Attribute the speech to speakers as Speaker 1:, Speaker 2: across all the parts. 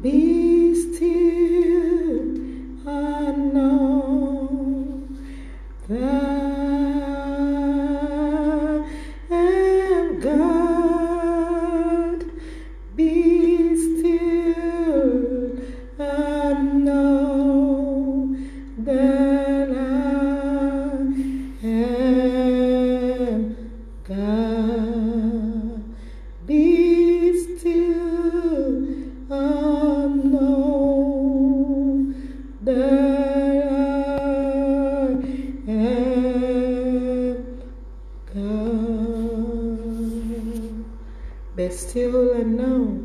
Speaker 1: Be still and know that I am God. Be Be still and know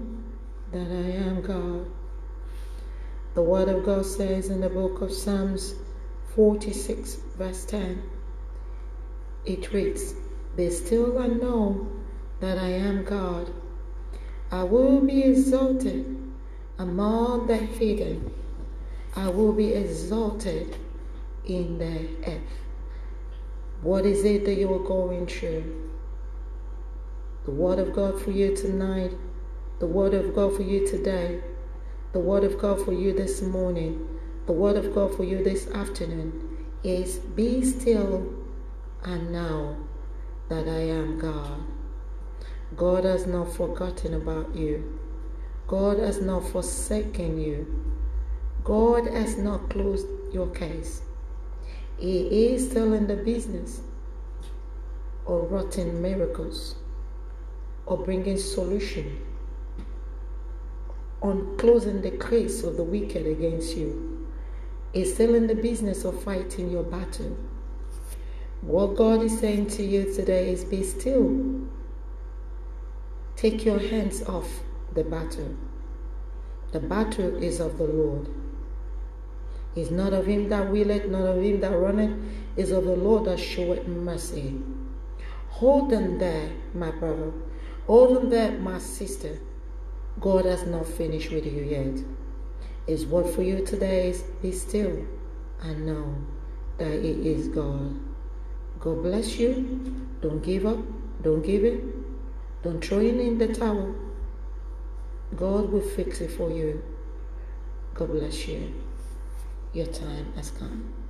Speaker 1: that I am God. The Word of God says in the book of Psalms 46, verse 10, it reads, Be still and know that I am God. I will be exalted among the heathen. I will be exalted in the earth. What is it that you are going through? The Word of God for you tonight, the Word of God for you today, the Word of God for you this morning, the Word of God for you this afternoon is Be still and know that I am God. God has not forgotten about you. God has not forsaken you. God has not closed your case. He is still in the business of wrought-in miracles or bringing solution on closing the case of the wicked against you. He's still in the business of fighting your battle. What God is saying to you today is be still. Take your hands off the battle. The battle is of the Lord. It's not of him that willeth, not of him that runneth, it's of the Lord that showeth mercy. Hold them there, my brother. Hold them there, my sister. God has not finished with you yet. His word for you today is be still and know that He is God. God bless you. Don't give up. Don't give in. Don't throw in in the towel. God will fix it for you. God bless you. Your time has come.